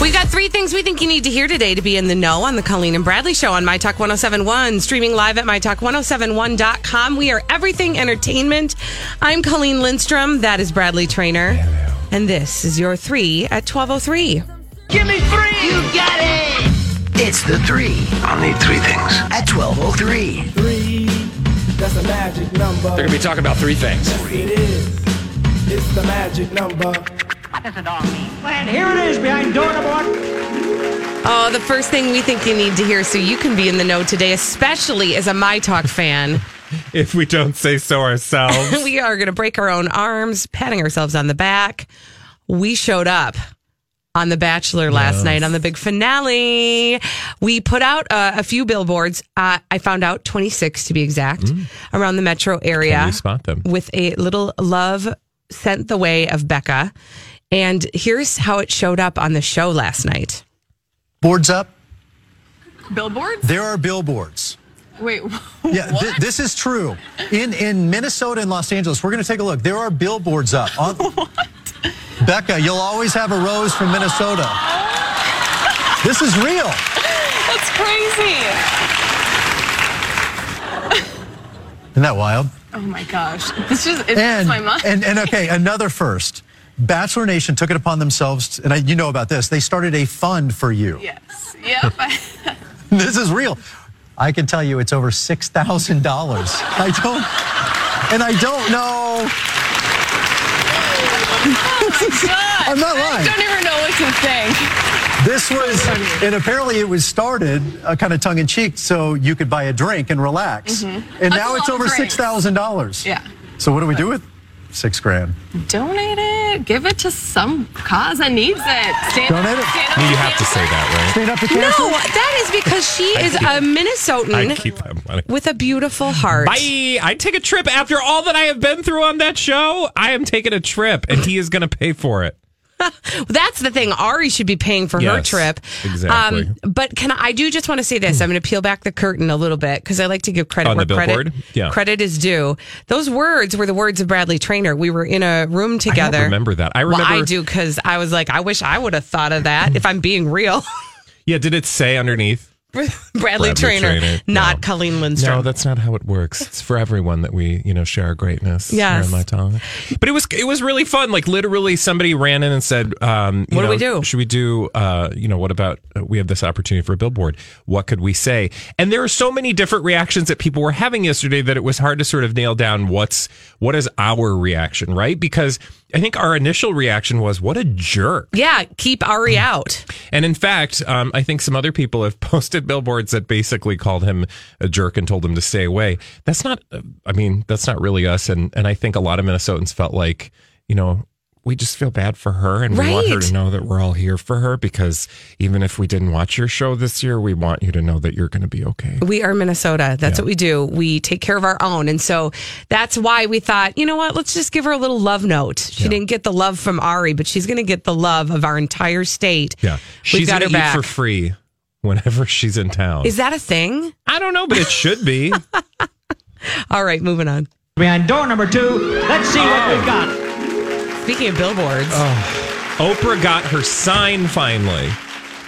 We've got three things we think you need to hear today to be in the know on the Colleen and Bradley Show on My Talk 1071, streaming live at MyTalk1071.com. We are everything entertainment. I'm Colleen Lindstrom. That is Bradley Traynor. And this is your three at 1203. Give me three! You got it! It's the three I'll need three things. at 1203. Three, that's a magic number. They're going to be talking about three things. It is. It's the magic number. And here it is behind door number one. Oh, the first thing we think you need to hear so you can be in the know today, especially as a My Talk fan. if we don't say so ourselves. we are going to break our own arms, patting ourselves on the back. We showed up on The Bachelor last night on the big finale. We put out uh, a few billboards. Uh, I found out 26 to be exact around the metro area Can you spot them? with a little love sent the way of Becca. And here's how it showed up on the show last night. Boards up. Billboards? There are billboards. Wait, Yeah, thi- this is true. In in Minnesota and Los Angeles, we're going to take a look. There are billboards up. On, Becca, you'll always have a rose from Minnesota. This is real. that's crazy. Isn't that wild? Oh my gosh. This just, it And, my mind. and and okay, another first. Bachelor Nation took it upon themselves, and I, you know about this. They started a fund for you. yes. Yep. This is real. I can tell you, it's over six thousand dollars. I don't, and I don't know. I'm not lying. I don't even know what to think. This was, and apparently it was started uh, kind of tongue in cheek, so you could buy a drink and relax. And That's now it's over six thousand dollars. Yeah. So what do we do with six grand? Donate it. Give it to some cause that needs it. Stand Donate it. Stand up You for have to say that, right? Stand up to No, that is because she is a right? I Minnesotan keep that money. with a beautiful heart. Bye. I'd take a trip after all that I have been through on that show. I am taking a trip, and he is going to pay for it. That's the thing. Ari should be paying for her trip. exactly. Um, but can I, I do just want to say this? I'm going to peel back the curtain a little bit because I like to give credit On where credit? Yeah. credit is due. Those words were the words of Bradley Traynor. We were in a room together. I don't remember that. I remember. Well, I do because I was like, I wish I would have thought of that. if I'm being real, Yeah. Did it say underneath? Bradley, Traynor, Traynor. not No. Colleen Lindstrom. No, that's not how it works. It's for everyone that we, you know, share our greatness. Yes. my tongue. But it was it was really fun. Like literally, somebody ran in and said, um, you What do we do? Should we do? Uh, you know, what about uh, we have this opportunity for a billboard? What could we say? And there are so many different reactions that people were having yesterday that it was hard to sort of nail down what's what is our reaction, right? Because I think our initial reaction was, "What a jerk." yeah, keep Ari out. And in fact, um, I think some other people have posted billboards that basically called him a jerk and told him to stay away. That's not, uh, I mean, that's not really us. And, and I think a lot of Minnesotans felt like, you know, we just feel bad for her and we want her to know that we're all here for her because even if we didn't watch your show this year, we want you to know that you're going to be okay. We are Minnesota. That's what we do. We take care of our own. And so that's why we thought, you know what, let's just give her a little love note. She didn't get the love from Ari, but she's going to get the love of our entire state. Yeah. We've got going her to eat back. for free whenever she's in town. Is that a thing? I don't know, but it should be. All right, moving on. Behind door number two. Let's see what we've got. Speaking of billboards, oh, Oprah got her sign finally.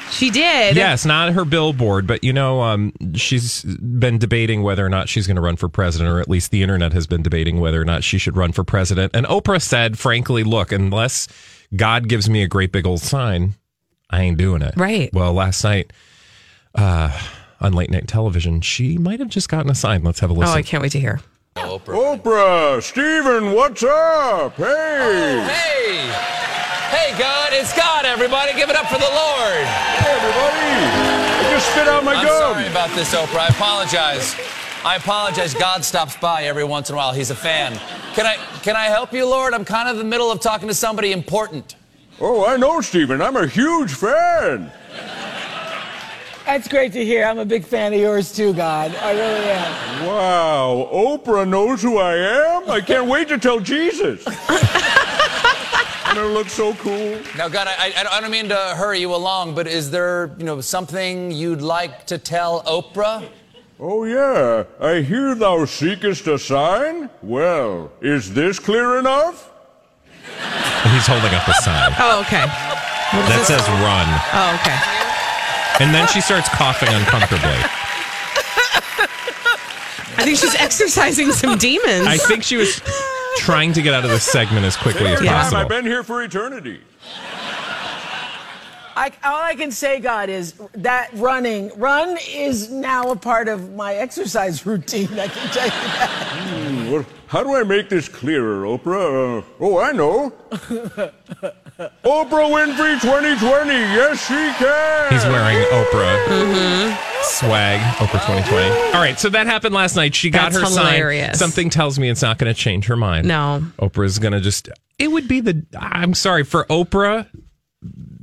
she did. Yes, not her billboard, but you know, um, she's been debating whether or not she's going to run for president, or at least the internet has been debating whether or not she should run for president. And Oprah said, frankly, look, unless God gives me a great big old sign, I ain't doing it. Right. Well, last night uh, on late night television, she might have just gotten a sign. Let's have a listen. Oh. I can't wait to hear. Oprah, Oprah, Stephen, what's up? Hey. Oh, hey! Hey, God, it's God, everybody. Give it up for the Lord. Hey, everybody. I just spit out my I'm gum. sorry about this, Oprah. I apologize. I apologize. God stops by every once in a while. He's a fan. Can I can I help you, Lord? I'm kind of in the middle of talking to somebody important. Oh, I know, Stephen. I'm a huge fan. That's great to hear. I'm a big fan of yours too, God. I really am. Wow, Oprah knows who I am? I can't wait to tell Jesus. I'm gonna look so cool. Now, God, I, I, I don't mean to hurry you along, but is there, you know, something you'd like to tell Oprah? Oh, yeah. I hear thou seekest a sign? Well, is this clear enough? He's holding up a sign Oh, okay. that says run. Oh, okay. And then she starts coughing uncomfortably. I think she's exercising some demons. I think she was trying to get out of this segment as quickly as Damn, I've been here for eternity. I, all I can say, God, is that running, run is now a part of my exercise routine. I can tell you that. Hmm, what, how do I make this clearer, Oprah? Uh, oh, I know. Oprah Winfrey 2020. Yes, she can. He's wearing Oprah mm-hmm. swag, Oprah 2020. Mm-hmm. All right, so that happened last night. She got That's her hilarious. sign. Something tells me it's not going to change her mind. No. Oprah's going to just. It would be the. I'm sorry for Oprah.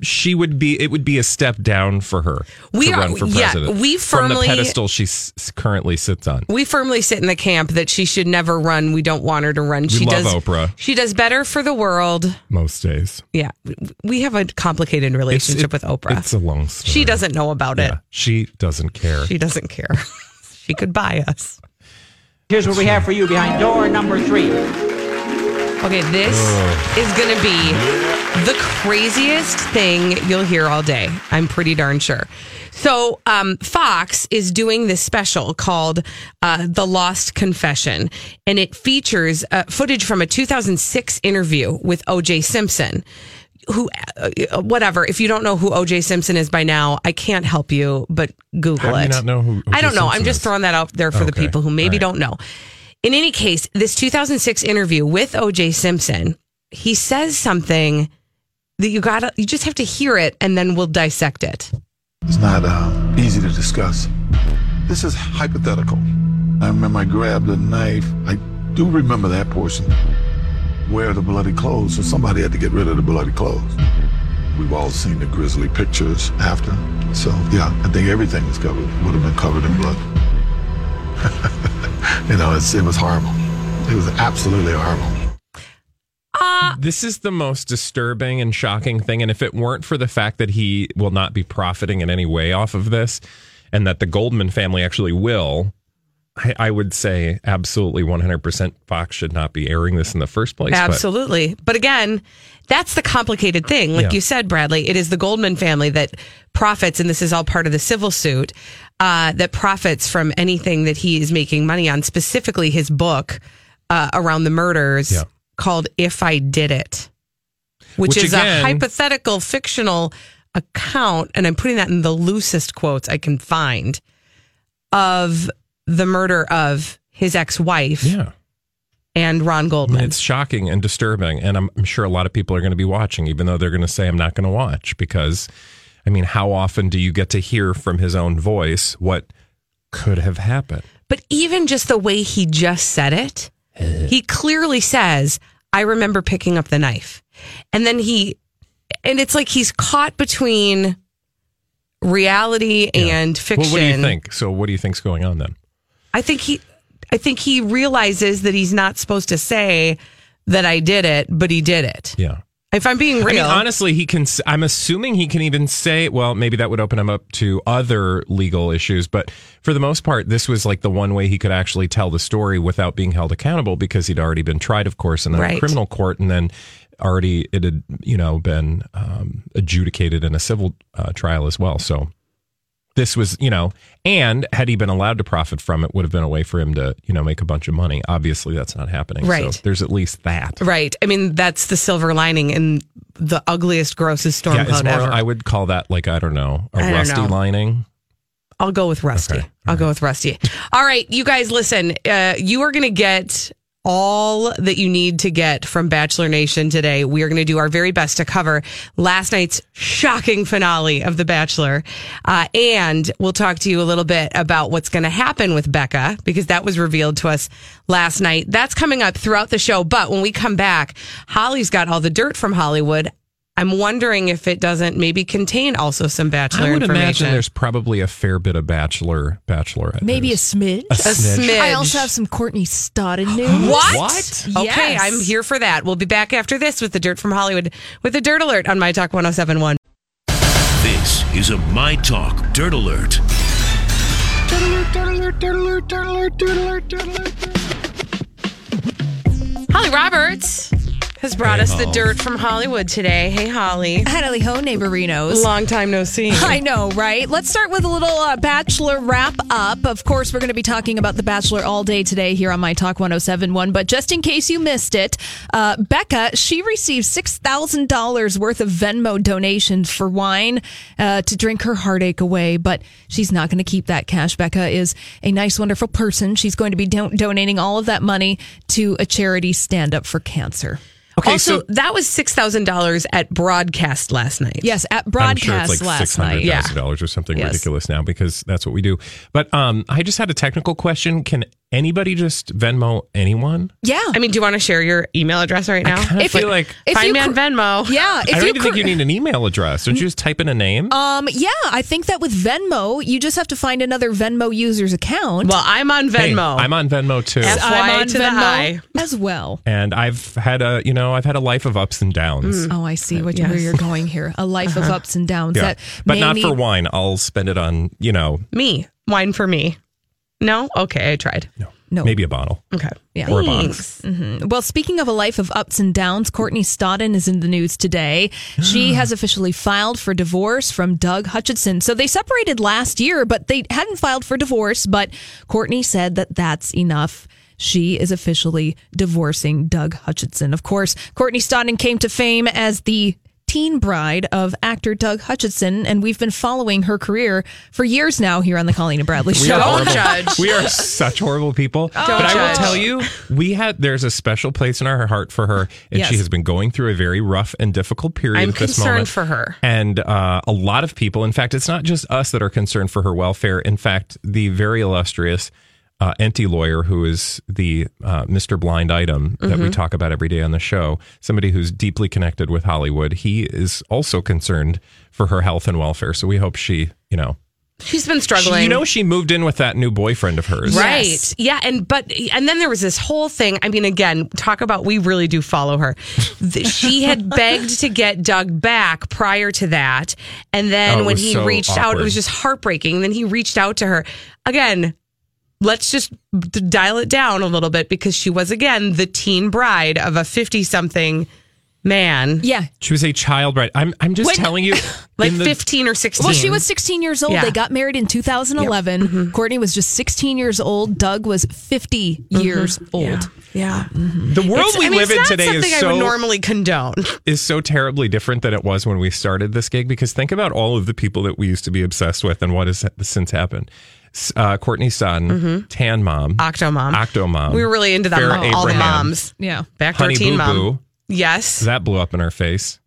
She would be. It would be a step down for her We to are- run for yeah, president. we from the pedestal she s- currently sits on. we firmly sit in the camp that she should never run. We don't want her to run. We she love does Oprah. She does better for the world. Most days, Yeah, we have a complicated relationship with Oprah. it's a long story. she doesn't know about it. Yeah, she doesn't care. She doesn't care. she could buy us. Here's what we have for you behind door number three. Okay, this is going to be the craziest thing you'll hear all day. I'm pretty darn sure. So, um, Fox is doing this special called uh, The Lost Confession, and it features uh, footage from a 2006 interview with O.J. Simpson. Who, uh, whatever. If you don't know who O.J. Simpson is by now, I can't help you, but Google How do it. you not know who I don't know. I'm just is? throwing that out there for the Okay. people who maybe All right. don't know. In any case, this 2006 interview with OJ Simpson, he says something that you got to you just have to hear it and then we'll dissect it. It's not uh, easy to discuss. This is hypothetical. I remember I grabbed a knife. I do remember that portion. Wear the bloody clothes, so somebody had to get rid of the bloody clothes. We've all seen the grisly pictures after. So, yeah, I think everything was covered, would have been covered in blood. you know, it's, it was horrible. It was absolutely horrible. Uh, this is the most disturbing and shocking thing. And if it weren't for the fact that he will not be profiting in any way off of this, and that the Goldman family actually will, I, I would say absolutely 100% Fox should not be airing this in the first place. but- Absolutely. But again, that's the complicated thing. Like Yeah. you said, Bradley, it is the Goldman family that profits, and this is all part of the civil suit, uh, that profits from anything that he is making money on, specifically his book uh, around the murders Yeah. called If I Did It, which, Which is again- a hypothetical fictional account, and I'm putting that in the loosest quotes I can find of the murder of his ex wife yeah. and Ron Goldman. it's shocking and disturbing. And I'm, I'm sure a lot of people are going to be watching, even though they're going to say, I'm not going to watch. Because, I mean, how often do you get to hear from his own voice what could have happened? But even just the way he just said it, eh. he clearly says, I remember picking up the knife. And then he, and it's like he's caught between reality and fiction. Well, what do you think? So, what do you think's going on then? I think he, I think he realizes that he's not supposed to say that I did it, but he did it. Yeah. If I'm being I real, mean, honestly, he can. I'm assuming he can even say. Well, maybe that would open him up to other legal issues, but for the most part, this was like the one way he could actually tell the story without being held accountable because he'd already been tried, of course, in a Right. criminal court, and then already it had, you know, been um, adjudicated in a civil uh, trial as well. So this was, you know, and had he been allowed to profit from it, would have been a way for him to, you know, make a bunch of money. Obviously, that's not happening. Right. So there's at least that. right? I mean, that's the silver lining in the ugliest, grossest storm Yeah, cloud more, ever. I would call that like I don't know a don't rusty know. lining. I'll go with Rusty. Okay. I'll go with Rusty. All right, you guys, listen. Uh, you are going to get all that you need to get from Bachelor Nation today. We are going to do our very best to cover last night's shocking finale of The Bachelor. Uh, and we'll talk to you a little bit about what's going to happen with Becca because that was revealed to us last night. That's coming up throughout the show. But when we come back, Holly's got all the dirt from Hollywood I'm wondering if it doesn't maybe contain also some bachelor I would information. imagine there's probably a fair bit of bachelor, bachelorette. Maybe a news. smidge. A smidge. I also have some Courtney Stodden news. What? What? Okay, Yes. I'm here for that. We'll be back after this with the Dirt from Hollywood with the Dirt Alert on My Talk 1071. This is a My Talk Dirt Alert. Holly Roberts has brought Hey, us the Dirt from Hollywood today. Hey, Holly. Howdy ho, neighborinos. Long time no see. I know, right? Let's start with a little uh, Bachelor wrap up. Of course, we're going to be talking about The Bachelor all day today here on My Talk 1071. But just in case you missed it, uh, Becca, she received $6,000 worth of Venmo donations for wine uh, to drink her heartache away. But she's not going to keep that cash. Becca is a nice, wonderful person. She's going to be do- donating all of that money to a charity stand up for cancer. Okay, also, so- that was six thousand dollars at broadcast last night. Yes, at I'm broadcast sure it's like last six hundred night. thousand dollars or something Yes. ridiculous now because that's what we do. But um, I just had a technical question. Can anybody just Venmo anyone? Yeah. I mean, do you want to share your email address right now? kinda feel like- if find you me on Venmo. Yeah, if I don't you even think you need an email address. Don't you just type in a name? Um, yeah, I think that with Venmo, you just have to find another Venmo user's account. Well, I'm on Hey, Venmo. I'm on Venmo too. F- I'm on to the Venmo high. as well. and I've had a, you know, I've had a life of ups and downs. Oh, I see what, Yes. where you're going here. A life of Uh-huh. ups and downs. Yeah, That but may not for wine. I'll spend it on, you know, me. Wine for me. No? Okay, I tried. no, No. maybe a bottle. Okay. Yeah. Or a box. Mhm. Well, speaking of a life of ups and downs, Courtney Stodden is in the news today. She has officially filed for divorce from Doug Hutchison. So they separated last year, but they hadn't filed for divorce. But Courtney said that that's enough. She is officially divorcing Doug Hutchison. Of course, Courtney Stodden came to fame as the teen bride of actor Doug Hutchison, and we've been following her career for years now here on the Colleen and Bradley We Show. are horrible. We are such horrible people. but I will tell you, we had there's a special place in our heart for her, and Yes. she has been going through a very rough and difficult period. I'm at this concerned moment. for her. and uh, a lot of people. In fact, it's not just us that are concerned for her welfare. In fact, the very illustrious. Uh, Enty lawyer, who is the uh, Mr. Blind Item that we Mhm. talk about every day on the show, somebody who's deeply connected with Hollywood, he is also concerned for her health and welfare. So we hope she, you know, She's been she- struggling. you know, she moved in with that new boyfriend of hers. Right. Yeah. And, but, and then there was this whole thing. I mean, again, talk about, we really do follow her. She had begged to get Doug back prior to that. And then Oh, when he so reached out, it was just heartbreaking. Then he reached out to her. Again, let's just d- dial it down a little bit because she was, again, the teen bride of a 50 something man. Yeah. She was a child, bride. I'm, I'm just When- telling you. Like the- 15 or 16. Well, she was 16 years old. Yeah. They got married in 2011. Mm-hmm. Courtney was just 16 years old. Doug was 50 years old. Mm-hmm. Yeah. The world It's- we I mean, live it's in not today is something I so would normally condone. is so terribly different than it was when we started this gig. Because think about all of the people that we used to be obsessed with and what has since happened. S- Uh, Courtney's son, Tan Mom, Octo Mom. Octo Mom. We were really into that. Farrah all the moms. Yeah. Back to our Honey teen Boo mom. Boo. Yes. That blew up in our face.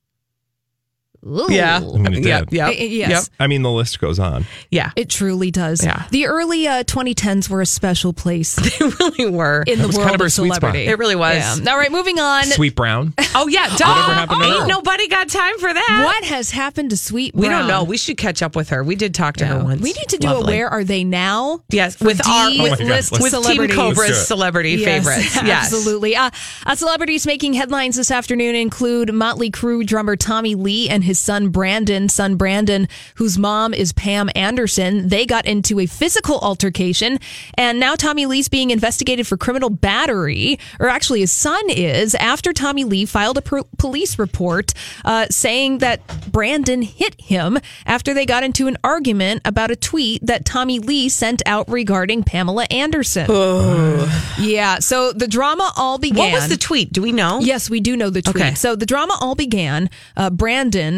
Yeah. I mean, it Yep, did. yep, Y- yes. yep. I mean, the list goes on. Yeah. It truly does. Yeah. The early uh, 2010s were a special place They really were. in That the world kind of her of sweet spot. celebrity. It really was. Yeah. All right, moving on. Sweet Brown. Oh yeah, duh. Whatever happened to Ain't her? nobody got time for that. What has happened to Sweet Brown? We don't know. We should catch up with her. We did talk to her once. We need to do Lovely. a Where Are They Now? Yes, for with our D Oh list let's- with Team celebrities. Let's do Cobra's celebrity Yes, favorites. Yes, absolutely. Uh, uh, celebrities making headlines this afternoon include Motley Crue drummer Tommy Lee and his son Brandon. Son Brandon, whose mom is Pam Anderson, they got into a physical altercation, and now Tommy Lee's being investigated for criminal battery, or actually his son is, after Tommy Lee filed a pro- police report uh, saying that Brandon hit him after they got into an argument about a tweet that Tommy Lee sent out regarding Pamela Anderson. Yeah, so the drama all began. What was the tweet? Do we know? Yes, we do know the tweet. Okay. So the drama all began. Uh, Brandon,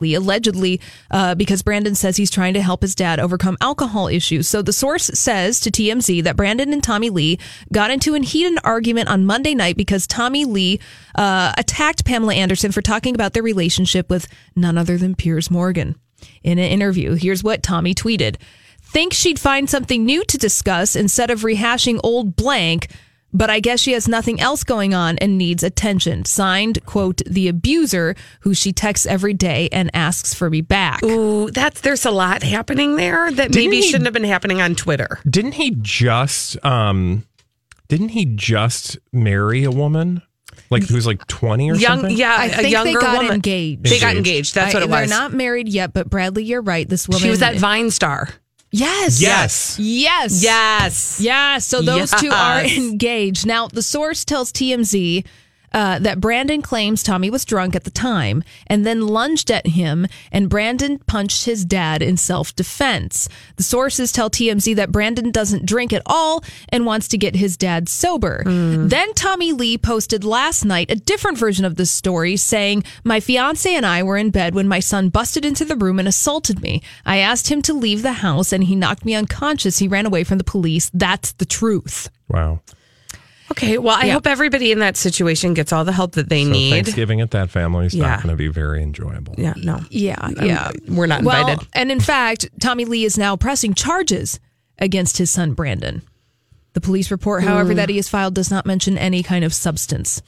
Allegedly uh, because Brandon says he's trying to help his dad overcome alcohol issues. So the source says to TMZ that Brandon and Tommy Lee got into a heated argument on Monday night because Tommy Lee uh, attacked Pamela Anderson for talking about their relationship with none other than Piers Morgan. In an interview, here's what Tommy tweeted. Think she'd find something new to discuss instead of rehashing old blank but I guess she has nothing else going on and needs attention. Signed, quote, the abuser who she texts every day and asks for me back. Ooh, that's there's a lot happening there that Didn't maybe he- shouldn't have been happening on Twitter. Didn't he just um didn't he just marry a woman? Like who's like 20 or Young, something? yeah, I a think younger they got woman. engaged. They got engaged. That's I- what it was. They're not married yet, but Bradley, you're right. This woman. she was that Vine Star. Yes. Yes. Yes. Yes. Yes. So those two are engaged. Now, the source tells TMZ uh, that Brandon claims Tommy was drunk at the time and then lunged at him, and Brandon punched his dad in self defense. The sources tell TMZ that Brandon doesn't drink at all and wants to get his dad sober. Then Tommy Lee posted last night a different version of this story saying, My fiance and I were in bed when my son busted into the room and assaulted me. I asked him to leave the house and he knocked me unconscious. He ran away from the police. That's the truth. Wow. Okay, well, I Yeah. hope everybody in that situation gets all the help that they So need. Thanksgiving at that family is Yeah. not going to be very enjoyable. Yeah, no. Yeah, I'm- yeah. we're not well, invited. and in fact, Tommy Lee is now pressing charges against his son Brandon. The police report, however, Mm. that he has filed does not mention any kind of substance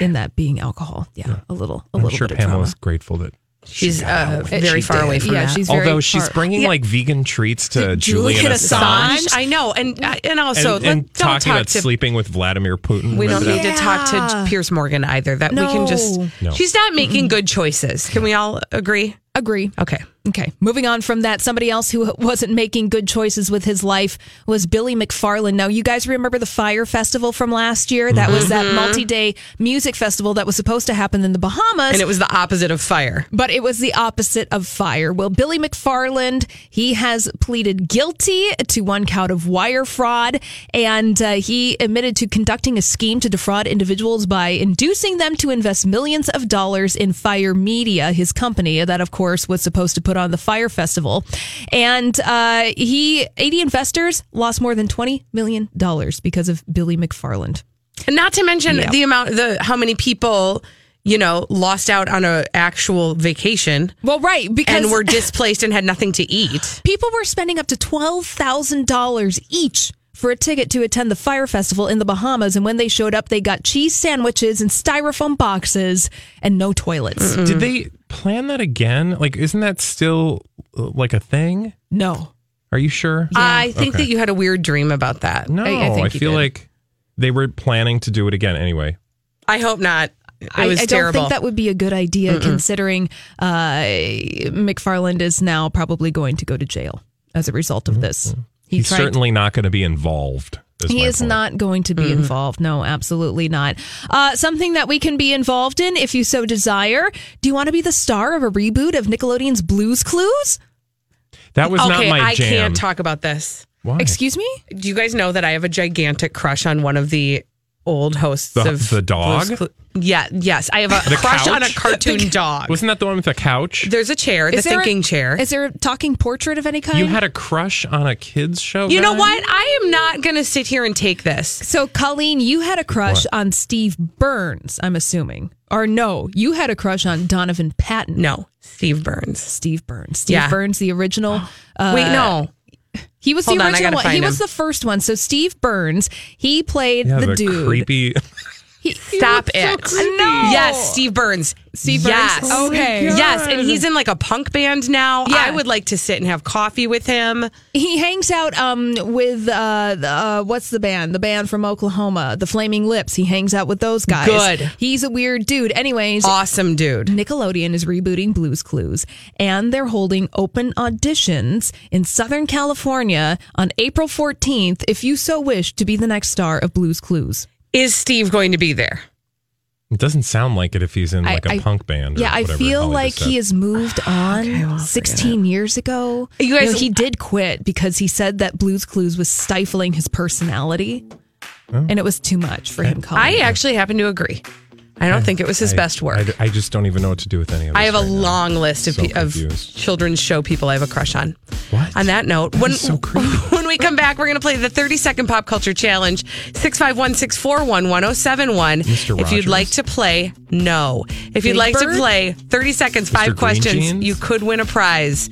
in that being alcohol. Yeah, a little, a I'm little sure bit of trauma. Pamela's grateful that She's uh, She very far did. away from Yeah, that. she's although she's far- bringing Yeah. like vegan treats to Julian Julian Assange. Assange. I know, and and also and, let- and don't talking talk about to sleeping with Vladimir Putin. We don't need that? to talk to Yeah. Piers Morgan either. That we can just. No. No. She's not making good choices. Can we all agree? Agree. Okay. Okay. Moving on from that, somebody else who wasn't making good choices with his life was Billy McFarland. Now, you guys remember the Fyre Festival from last year? That was that multi day music festival that was supposed to happen in the Bahamas. And it was the opposite of fire. But it was the opposite of fire. Well, Billy McFarland, he has pleaded guilty to one count of wire fraud, and uh, he admitted to conducting a scheme to defraud individuals by inducing them to invest millions of dollars in Fyre Media, his company that, of course, was supposed to put on the Fyre Festival. And uh, he, 80 investors lost more than $20 million because of Billy McFarland. And not to mention Yeah. the amount, the how many people you know lost out on an actual vacation. Well, right, because and were displaced and had nothing to eat. People were spending up to $12,000 each for a ticket to attend the Fyre festival in the Bahamas. And when they showed up, they got cheese sandwiches and styrofoam boxes and no toilets. Did they plan that again? Like, isn't that still uh, like a thing? No. Are you sure? I think Okay. that you had a weird dream about that. No, I, I, I you feel did. like they were planning to do it again anyway. I hope not. It I, was I don't terrible. think that would be a good idea considering uh, McFarland is now probably going to go to jail as a result of this. He He's tried- certainly not going to be involved. is He is point. not going to be involved. No, absolutely not. Uh, something that we can be involved in if you so desire. Do you want to be the star of a reboot of Nickelodeon's Blue's Clues? That was not okay, my I jam. can't talk about this. Why? Excuse me? Do you guys know that I have a gigantic crush on one of the old hosts The- of the dog? Blue's yeah, yes, I have a The crush on a couch? cartoon dog. Wasn't that the one with the couch? There's a chair, the Is there a- thinking chair. Is there a talking portrait of any kind? You had a crush on a kids show. You know what? I am not going to sit here and take this. So, Colleen, you had a crush What? on Steve Burns, I'm assuming. Or no, you had a crush on Donovan Patton. No, Steve Burns. Steve Burns. Steve Yeah. Burns, the original. Uh, Wait, no. He was Hold the on, original gotta one. He find was the first one. So Steve Burns, he played Yeah, the, the, dude. creepy. He- Stop it. so. No. Yes, Steve Burns. Steve Burns? yes. Oh Okay. God. Yes, and he's in like a punk band now. Yeah. I would like to sit and have coffee with him. He hangs out um with uh, the, uh what's the band? The band from Oklahoma, the Flaming Lips. He hangs out with those guys. Good. He's a weird dude. Anyways, Awesome dude. Nickelodeon is rebooting Blue's Clues, and they're holding open auditions in Southern California on April 14th. If you so wish to be the next star of Blue's Clues. Is Steve going to be there? It doesn't sound like it if he's in like a I- punk band. or Yeah, I whatever feel Holly like just he said. has moved on 16 years ago. You guys- know, he did quit because he said that Blue's Clues was stifling his personality. Oh. And it was too much for him. Colin. I actually happen to agree. I don't think it was his I- best work. I, I just don't even know what to do with any of this. I have a right now. long list of, So pe- of children's show people I have a crush on. What? On that note, when is so when we come back, we're going to play the 30 second pop culture challenge 651 641 1071. If you'd like to play, no. If you'd Big like to play 30 seconds, five Green questions, Jeans? you could win a prize.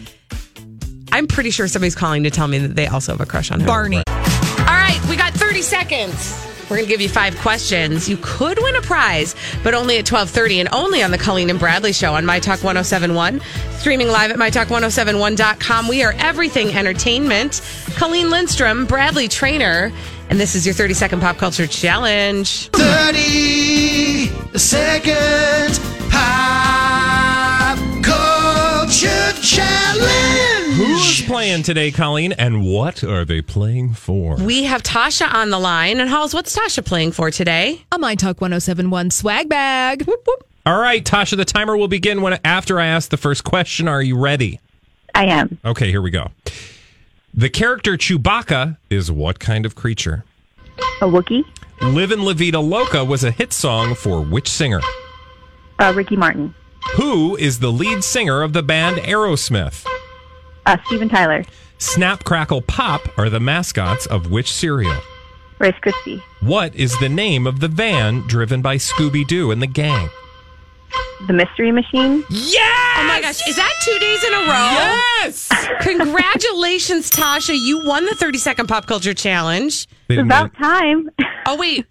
I'm pretty sure somebody's calling to tell me that they also have a crush on him. Barney. All right, we got 30 seconds. We're going to give you five questions. You could win a prize, but only at 1230 and only on the Colleen and Bradley show on My Talk 1071. Streaming live at MyTalk1071.com. We are everything entertainment. Colleen Lindstrom, Bradley Traynor, and this is your 30 second pop culture challenge. 30 second pop culture challenge. Who's playing today, Colleen? And what are they playing for? We have Tasha on the line. And Halls, what's Tasha playing for today? A My Talk 1071 swag bag. Whoop, whoop. All right, Tasha, the timer will begin when after I ask the first question. Are you ready? I am. Okay, here we go. The character Chewbacca is what kind of creature? A Wookiee. Livin' La Vida Loca was a hit song for which singer? Uh, Ricky Martin. Who is the lead singer of the band Aerosmith? Uh, Steven Tyler. Snap, Crackle, Pop are the mascots of which cereal? Rice Krispie. What is the name of the van driven by Scooby Doo and the gang? The Mystery Machine. Yeah! Oh my gosh, is that two days in a row? Yes! Congratulations, Tasha. You won the 30 second pop culture challenge. They It's about time. Oh, wait.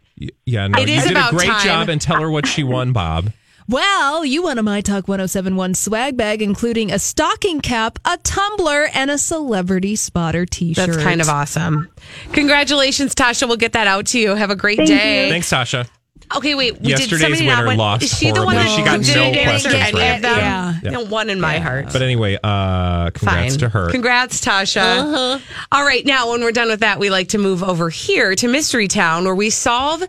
yeah, no, It you is did about a great time. job and tell her what she won, Bob. Well, you won a My Talk 1071 swag bag, including a stocking cap, a tumbler, and a celebrity spotter t shirt. That's kind of awesome. Congratulations, Tasha. We'll get that out to you. Have a great Thank day. you. Thanks, Tasha. Okay, wait. we- did Yesterday's somebody not winner win? lost Is she the one that She got didn't no answer questions any right. of them? Yeah. Yeah. No one in my heart. But anyway, uh, congrats Fine. to her. Congrats, Tasha. All right, now when we're done with that, we like to move over here to Mystery Town, where we solve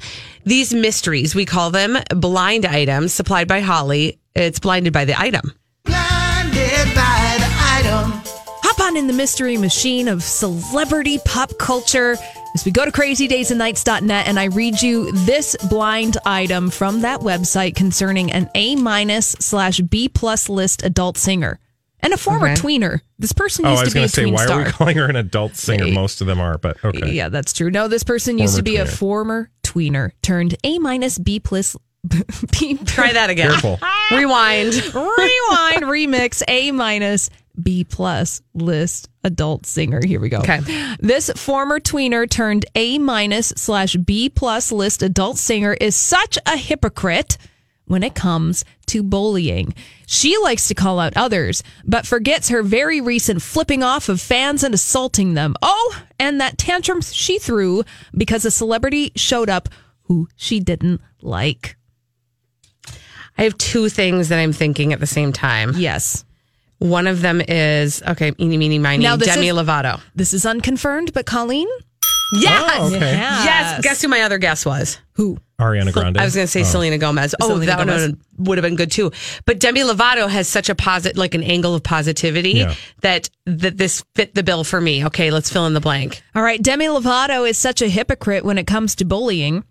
these mysteries. We call them blind items, supplied by Holly. It's blinded by the item. Blinded by the item. Hop on in the mystery machine of celebrity pop culture as we go to crazydaysandnights.net and I read you this blind item from that website concerning an A minus slash B plus list adult singer and a former Okay. tweener. This person Oh, used I was to be going a to say, tween why star. are we calling her an adult singer? Most of them are, but okay. Yeah, that's true. No, this person used to Former be a former tweener turned A minus B plus B Try that again. Careful. Rewind. rewind remix A minus B plus list adult singer. Here we go. Okay. This former tweener turned A minus slash B plus list adult singer is such a hypocrite when it comes to bullying. She likes to call out others, but forgets her very recent flipping off of fans and assaulting them. Oh, and that tantrum she threw because a celebrity showed up who she didn't like. I have two things that I'm thinking at the same time. Yes. One of them is okay, eeny, meeny, miny, Now, Demi is- Lovato. This is unconfirmed, but Colleen? Yes. Oh, okay. Yes. Yes. Guess who my other guess was? Who? Ariana Grande. I was going to say Oh. Selena Gomez. Oh, Selena that one would have been good too. But Demi Lovato has such a posit, like an angle of positivity Yeah. that that this fit the bill for me. Okay, let's fill in the blank. All right, Demi Lovato is such a hypocrite when it comes to bullying.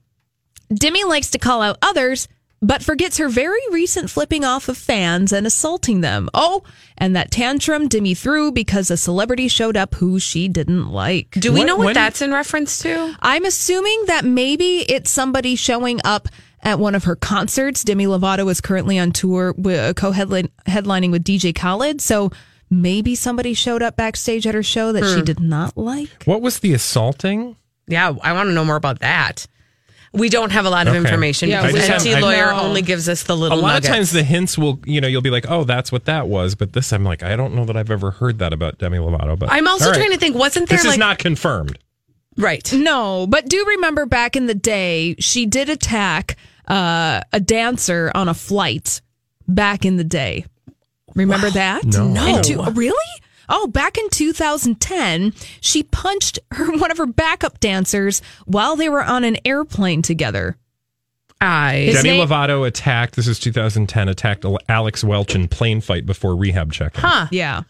Demi likes to call out others, but forgets her very recent flipping off of fans and assaulting them. Oh, and that tantrum Demi threw because a celebrity showed up who she didn't like. Do we know what that's in reference to? I'm assuming that maybe it's somebody showing up at one of her concerts. Demi Lovato is currently on tour, with, co-headlining with DJ Khaled. So maybe somebody showed up backstage at her show that she Hmm. did not like. What was the assaulting? Yeah, I want to know more about that. We don't have a lot of Okay. information Yeah, because we Enty lawyer No. only gives us the little. A lot nuggets. of times the hints will, you know, you'll be like, oh, that's what that was. But this, I'm like, I don't know that I've ever heard that about Demi Lovato. But I'm also all right. trying to think. Wasn't there This like is not confirmed. right? No, but do remember back in the day, she did attack uh, a dancer on a flight back in the day. Remember that? No. No. two- really? Oh, back in 2010, she punched her one of her backup dancers while they were on an airplane together. I His Demi name- Lovato attacked. This is 2010. Attacked Alex Welch in plane fight before rehab check. Huh? Yeah.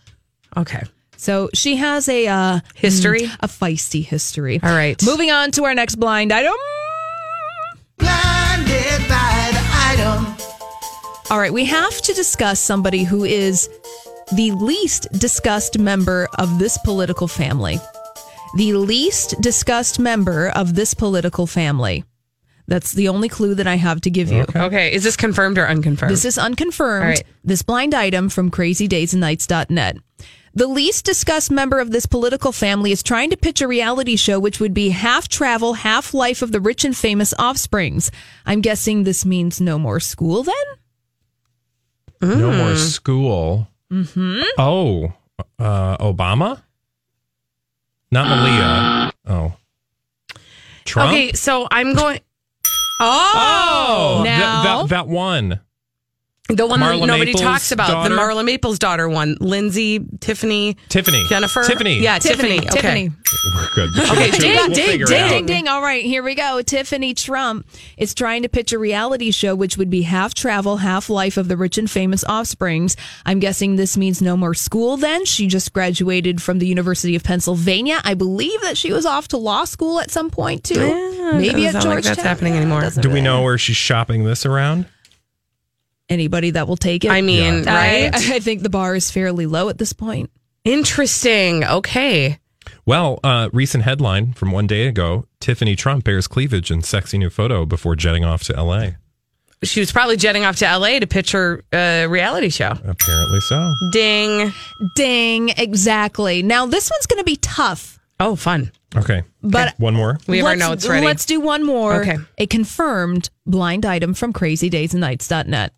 Okay. So she has a uh, History? mm, a feisty history. All right. Moving on to our next blind item. Blinded by the item. All right, we have to discuss somebody who is the least discussed member of this political family. The least discussed member of this political family. That's the only clue that I have to give you. Okay. Is this confirmed or unconfirmed? This is unconfirmed. All right. This blind item from crazydaysandnights.net. The least discussed member of this political family is trying to pitch a reality show which would be half travel, half life of the rich and famous offsprings. I'm guessing this means no more school then? No Hmm. more school. Mm-hmm. Oh, uh, Obama? Not Malia. Oh. Trump? Okay, so I'm going. Oh, Oh, now that, that one. The one Marla that nobody Maples' talks about, daughter? the Marla Maples' daughter one, Lindsay, Tiffany, Tiffany. Jennifer, Tiffany. yeah, Tiffany, Tiffany. Okay. Tiffany. We're good. Okay, We'll ding, ding, figure it ding, out. ding, ding. All right, here we go. Tiffany Trump is trying to pitch a reality show which would be half travel, half life of the rich and famous offsprings. I'm guessing this means no more school then. She just graduated from the University of Pennsylvania. I believe that she was off to law school at some point too. Yeah, Maybe doesn't at sound like Georgetown. that's happening anymore. Do we know where she's shopping this around? Anybody that will take it. I mean, I- right? I, think the bar is fairly low at this point. Interesting. Okay. Well, uh, recent headline from one day ago Tiffany Trump bares cleavage in sexy new photo before jetting off to LA. She was probably jetting off to LA to pitch her uh, reality show. Apparently so. Ding. Ding, exactly. Now this one's going to be tough. Oh, fun. Okay. But One more. We have our let's, notes ready. Let's do one more. Okay. A confirmed blind item from crazydaysandnights.net.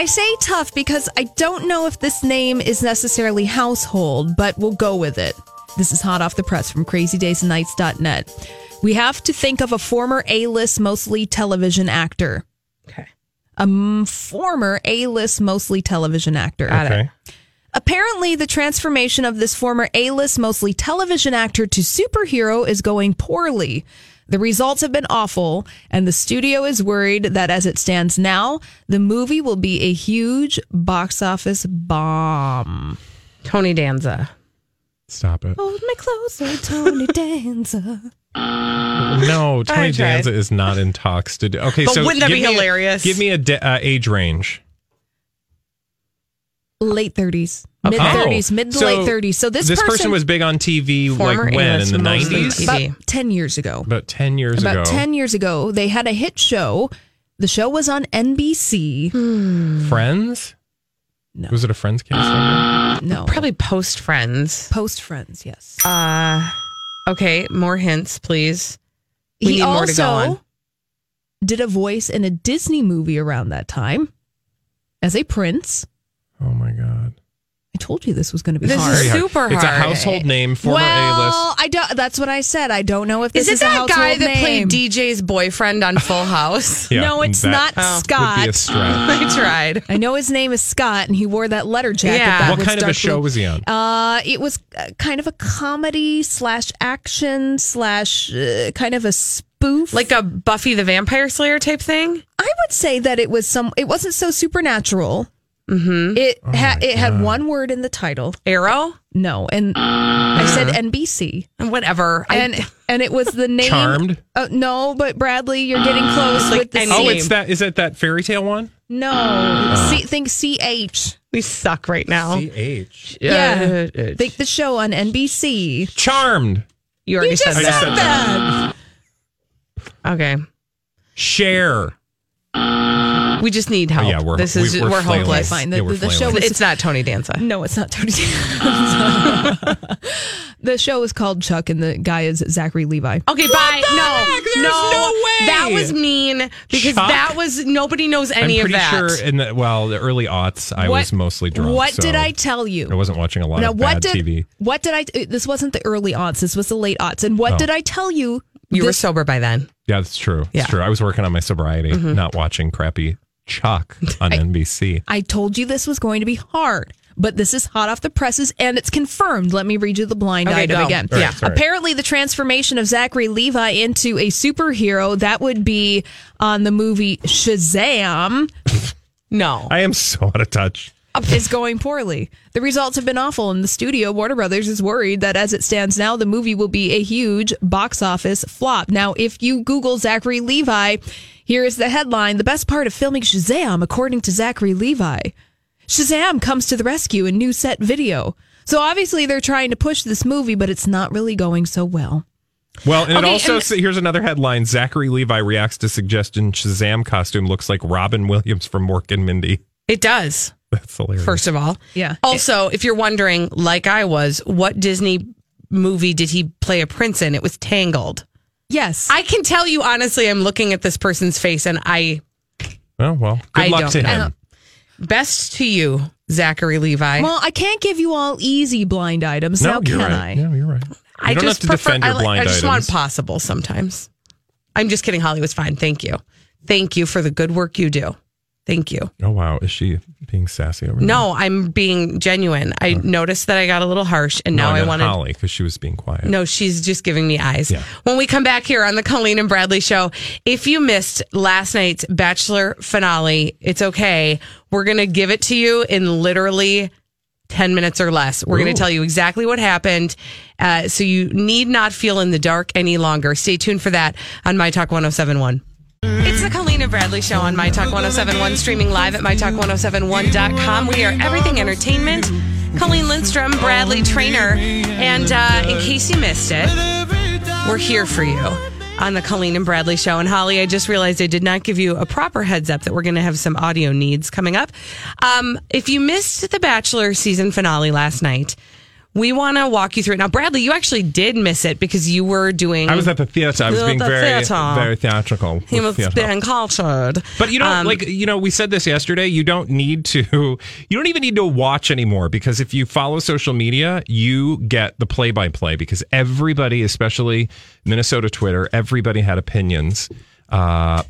I say tough because I don't know if this name is necessarily household, but we'll go with it. This is hot off the press from crazydaysandnights.net. We have to think of a former A-list, mostly television actor. Okay. A m- former A-list, mostly television actor. Okay. Apparently, the transformation of this former A list, mostly television actor to superhero is going poorly. The results have been awful, and the studio is worried that as it stands now, the movie will be a huge box office bomb. Tony Danza. Stop it. Hold me closer, Tony Danza. No, Tony Danza is not in talks to do. Okay, But so wouldn't that be me a- hilarious? give me a de- uh, age range. Late 30s, Okay. mid 30s, mid to So late 30s. So this, this person, was big on TV Former like when in the nineties, about 10 years ago. about ten years ago. About 10 years ago, they had a hit show. The show was on NBC. Friends. No. Was it a Friends case? member? No. Probably post Friends. Post Friends, yes. Uh, okay. More hints, please. We he need more to go also on. did a voice in a Disney movie around that time as a prince. Oh my god. I told you this was going to be This hard. is Very super It's a hard. household name, former well, A-list. I don't. That's what I said. I don't know if this Is is, it a that guy that name. played DJ's boyfriend on Full House? Yeah, no, it's that not Oh. Scott. Would be a. I tried. I know his name is Scott, and he wore that letter jacket. Yeah. that What was kind of a show blue. was he on? Uh, it was uh, kind of a comedy slash action slash uh, kind of a spoof. Like a Buffy the Vampire Slayer type thing? I would say that it was some. It wasn't so supernatural. Mm-hmm. It ha- it had one word in the title. Arrow? No, and I said NBC. Whatever. I- And and it was the name. Charmed? Uh, no, but Bradley, you're getting close like with the any Oh, C. it's that. Is it that fairy tale one? No, Oh. C, think CH. We suck right now. CH. Yeah, think the show on NBC. Charmed. You already You just said, said that. that. Okay. Share. We just need help. Yeah, we're- this is we- we're, we're hopeless. Fine. The, Yeah, we're the, the show flailing. was It's not Tony Danza. No, it's not Tony. Danza. the show is called Chuck, and the guy is Zachary Levi. Okay, bye. No, heck? There's no, no way. That was mean because Chuck? that was nobody knows any I'm any of pretty that. sure in the well, the early aughts, I What- was mostly drunk. What so did I tell you? I wasn't watching a lot now, of what bad did TV. what did I? This wasn't the early aughts. This was the late aughts. And what Oh. did I tell you? you were sober by then. Yeah, that's true. Yeah. It's true. I was working on my sobriety, Mm-hmm. not watching crappy Chuck on NBC. I told you this was going to be hard, but this is hot off the presses and it's confirmed. Let me read you the blind Okay, item go. again. All right, yeah. sorry. Apparently, the transformation of Zachary Levi into a superhero that would be on the movie Shazam No. I am so out of touch. is going poorly. The results have been awful, and the studio, Warner Brothers, is worried that as it stands now, the movie will be a huge box office flop. Now, if you Google Zachary Levi, here is the headline The best part of filming Shazam, according to Zachary Levi. Shazam comes to the rescue in new set video. So obviously, they're trying to push this movie, but it's not really going so well. Well, and it also and- so here's another headline: Zachary Levi reacts to suggestion Shazam costume looks like Robin Williams from Mork and Mindy. It does. That's hilarious. First of all, Yeah. Also, if you're wondering, like I was, what Disney movie did he play a prince in? It was Tangled. Yes. I can tell you honestly, I'm looking at this person's face, and I oh well, good I luck don't to know. him. best to you, Zachary Levi. well, I can't give you all easy blind items. No, now, you're can right. I? No, you're right. You I don't just have to prefer, defend I, your like- blind I just items. want possible sometimes. I'm just kidding. Hollywood's fine. Thank you. Thank you for the good work you do. Thank you. oh wow, is she being sassy over there? No, I'm being genuine. I noticed that I got a little harsh, and No, now I I meant wanted. Holly because she was being quiet. No, she's just giving me eyes. Yeah. When we come back here on the Colleen and Bradley show, if you missed last night's Bachelor finale, it's okay. We're going to give it to you in literally 10 minutes or less. We're going to tell you exactly what happened. Uh, so you need not feel in the dark any longer. Stay tuned for that on My Talk 1071. Bradley Show on My Talk 1071, streaming live at MyTalk1071.com. We are everything entertainment. Colleen Lindstrom, Bradley Traynor. And uh, in case you missed it, we're here for you on the Colleen and Bradley Show. And Holly, I just realized I did not give you a proper heads up that we're going to have some audio needs coming up. Um, if you missed the Bachelor season finale last night, we want to walk you through it. Now, Bradley, you actually did miss it because you were doing. I was at the theater. I was being the very, theater. very theatrical. He was theater. being cultured. But you don't Um, like you know we said this yesterday. You don't need to. You don't even need to watch anymore because if you follow social media, you get the play by play because everybody, especially Minnesota Twitter, everybody had opinions uh,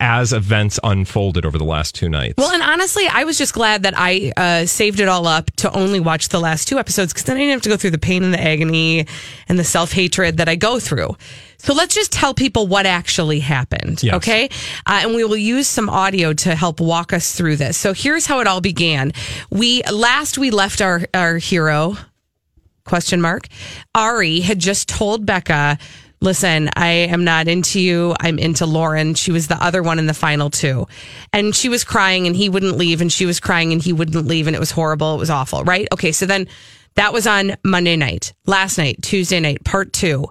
as events unfolded over the last two nights. Well, and honestly, I was just glad that I uh, saved it all up to only watch the last two episodes because then I didn't have to go through the pain and the agony and the self hatred that I go through. So let's just tell people what actually happened, Yes. okay? Uh, and we will use some audio to help walk us through this. So here's how it all began. We last we left our our hero question mark ari had just told becca listen i am not into you. I'm into lauren. She was the other one in the final two. And she was crying and he wouldn't leave and she was crying and he wouldn't leave and it was horrible. It was awful right? Okay so then that was on monday night last night tuesday night part two.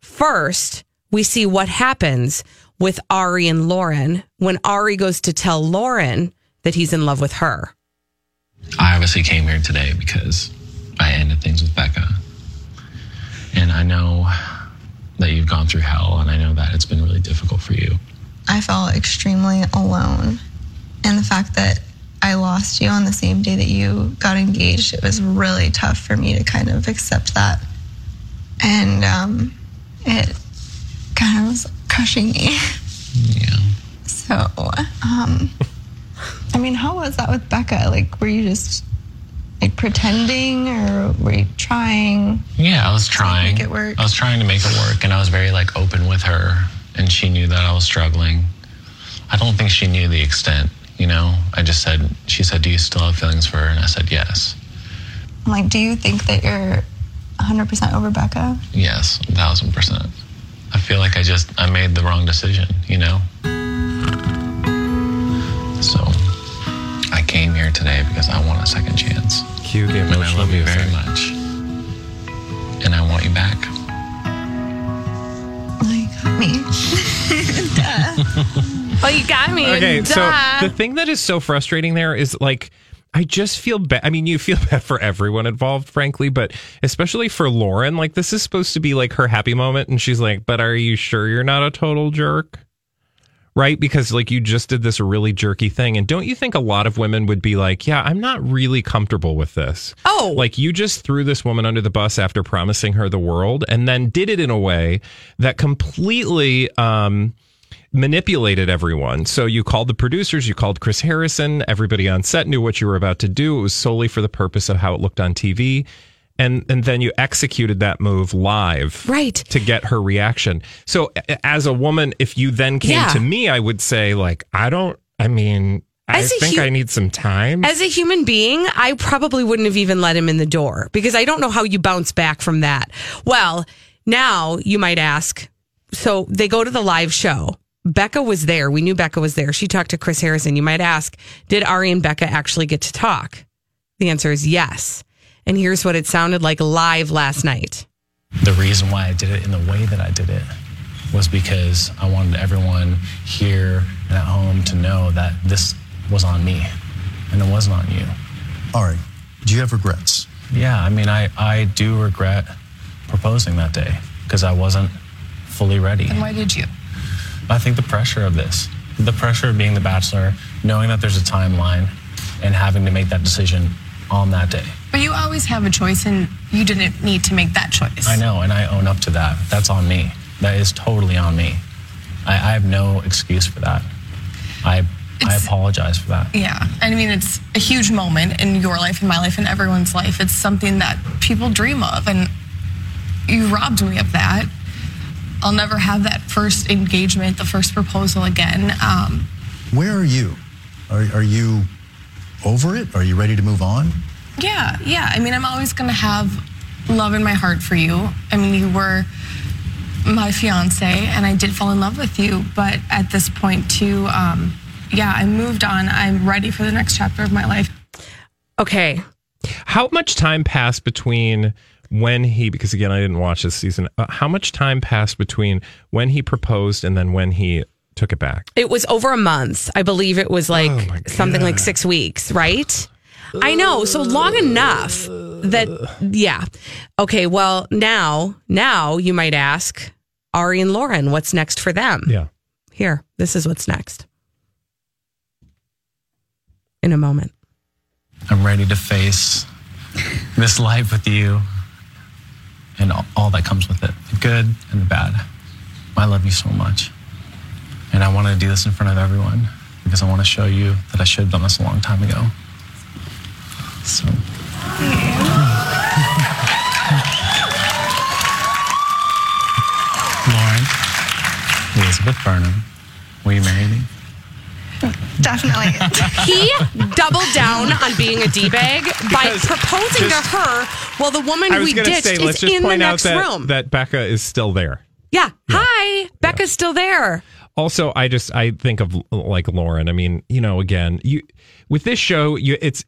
First we see what happens with ari and lauren when ari goes to tell lauren that he's in love with her. I obviously came here today because I ended things with Becca. And I know that you've gone through hell, and I know that it's been really difficult for you. I felt extremely alone. And the fact that I lost you on the same day that you got engaged, it was really tough for me to kind of accept that. And um, it kind of was crushing me. Yeah. So, um, I mean, how was that with Becca? Like, were you just like pretending or were you trying? Yeah, I was trying. make it work. I was trying to make it work, and I was very like open with her, and she knew that I was struggling. I don't think she knew the extent You know, I just said, she said, Do you still have feelings for her? And I said, Yes. I'm like, do you think that you're 100% over Becca? Yes, a thousand percent. I feel like I just I made the wrong decision, you know. Today because I want a second chance. Cue the and I love you very much, and I want you back. Oh, you got me. Duh. Oh, you got me. Okay, Duh. so the thing that is so frustrating there is like I just feel bad. I mean, you feel bad for everyone involved, frankly, but especially for Lauren. Like, this is supposed to be like her happy moment, and she's like, "But are you sure you're not a total jerk?" Right? Because like you just did this really jerky thing, and don't you think a lot of women would be like, "Yeah, I'm not really comfortable with this." Oh, like you just threw this woman under the bus after promising her the world, and then did it in a way that completely. um manipulated everyone. So you called the producers, you called Chris Harrison, everybody on set knew what you were about to do. It was solely for the purpose of how it looked on TV. And and then you executed that move live. Right. To get her reaction. So as a woman, if you then came Yeah. to me, I would say like, I don't I mean, I As think hu- I need some time. As a human being, I probably wouldn't have even let him in the door because I don't know how you bounce back from that. Well, now you might ask. So they go to the live show. Becca was there. We knew Becca was there. She talked to Chris Harrison. You might ask, did Ari and Becca actually get to talk? The answer is yes. And here's what it sounded like live last night. The reason why I did it in the way that I did it was because I wanted everyone here and at home to know that this was on me and it wasn't on you. Ari, do you have regrets? Yeah, I mean, I, I do regret proposing that day because I wasn't fully ready. And why did you? I think the pressure of this, the pressure of being the bachelor, knowing that there's a timeline and having to make that decision on that day. But you always have a choice, and you didn't need to make that choice. I know, and I own up to that. That's on me. That is totally on me. I, I have no excuse for that. I I apologize for that. Yeah, I mean, it's a huge moment in your life, in my life, in everyone's life. It's something that people dream of, and you robbed me of that. I'll never have that first engagement, the first proposal again. Um, Where are you? Are, are you over it? Are you ready to move on? yeah, yeah. I mean, I'm always going to have love in my heart for you. I mean, you were my fiance, and I did fall in love with you. But at this point, too, um, yeah, I moved on. I'm ready for the next chapter of my life. Okay. How much time passed between when he, because again, I didn't watch this season, uh, how much time passed between when he proposed and then when he took it back? It was over a month. I believe it was like oh something like six weeks, right? I know. So long enough that, yeah. Okay. Well, now, now you might ask Ari and Lauren, what's next for them? Yeah. Here, this is what's next. In a moment. I'm ready to face this life with you and all, all that comes with it the good and the bad. I love you so much. And I want to do this in front of everyone because I want to show you that I should have done this a long time ago. So. Lauren, Elizabeth Burnham, will you marry me? Definitely. He doubled down on being a D bag by Because proposing just- to her while the woman I was we going to ditched say, let's is just in the point out next that, room. that Becca is still there. yeah. Hi. Becca's still there. Also, I just I think of like Lauren. I mean, you know, again, you with this show, you it's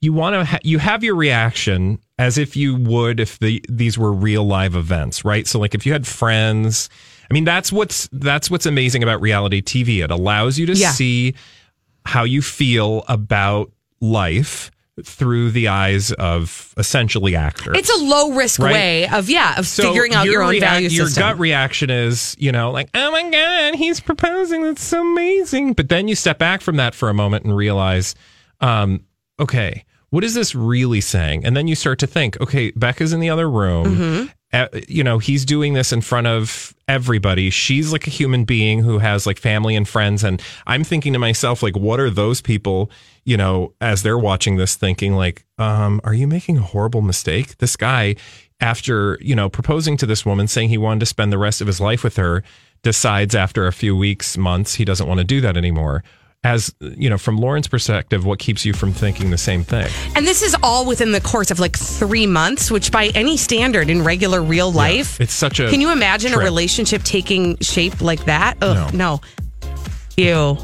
you want to ha- you have your reaction as if you would if the these were real live events, right? So like if you had friends, I mean, that's what's that's what's amazing about reality TV. It allows you to Yeah. see how you feel about life through the eyes of essentially actors. It's a low risk Right? way of, yeah, of So figuring out your, own rea- value Your system. gut reaction is, you know, like, oh my God, he's proposing. That's so amazing. But then you step back from that for a moment and realize, um, okay, what is this really saying? And then you start to think, okay, Becca's in the other room. Mm-hmm. Uh, you know, he's doing this in front of everybody. She's like a human being who has like family and friends. And I'm thinking to myself, like, what are those people, you know, as they're watching this thinking, like, um, are you making a horrible mistake? This guy, after, you know, proposing to this woman, saying he wanted to spend the rest of his life with her, decides after a few weeks, months, he doesn't want to do that anymore. as you know, from Lauren's perspective, what keeps you from thinking the same thing? And this is all within the course of like three months, which by any standard in regular real life, It's such a. can you imagine a relationship taking shape like that? Oh no. Ew.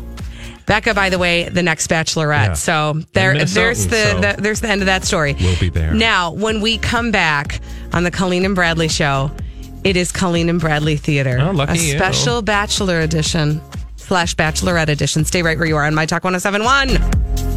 Becca, by the way, the next bachelorette. Yeah. So there, there's the, so- the there's the end of that story. We'll be there. Now, when we come back on the Colleen and Bradley show, it is Colleen and Bradley Theater. Oh, lucky a you. special bachelor edition slash bachelorette edition. Stay right where you are on My Talk 1071.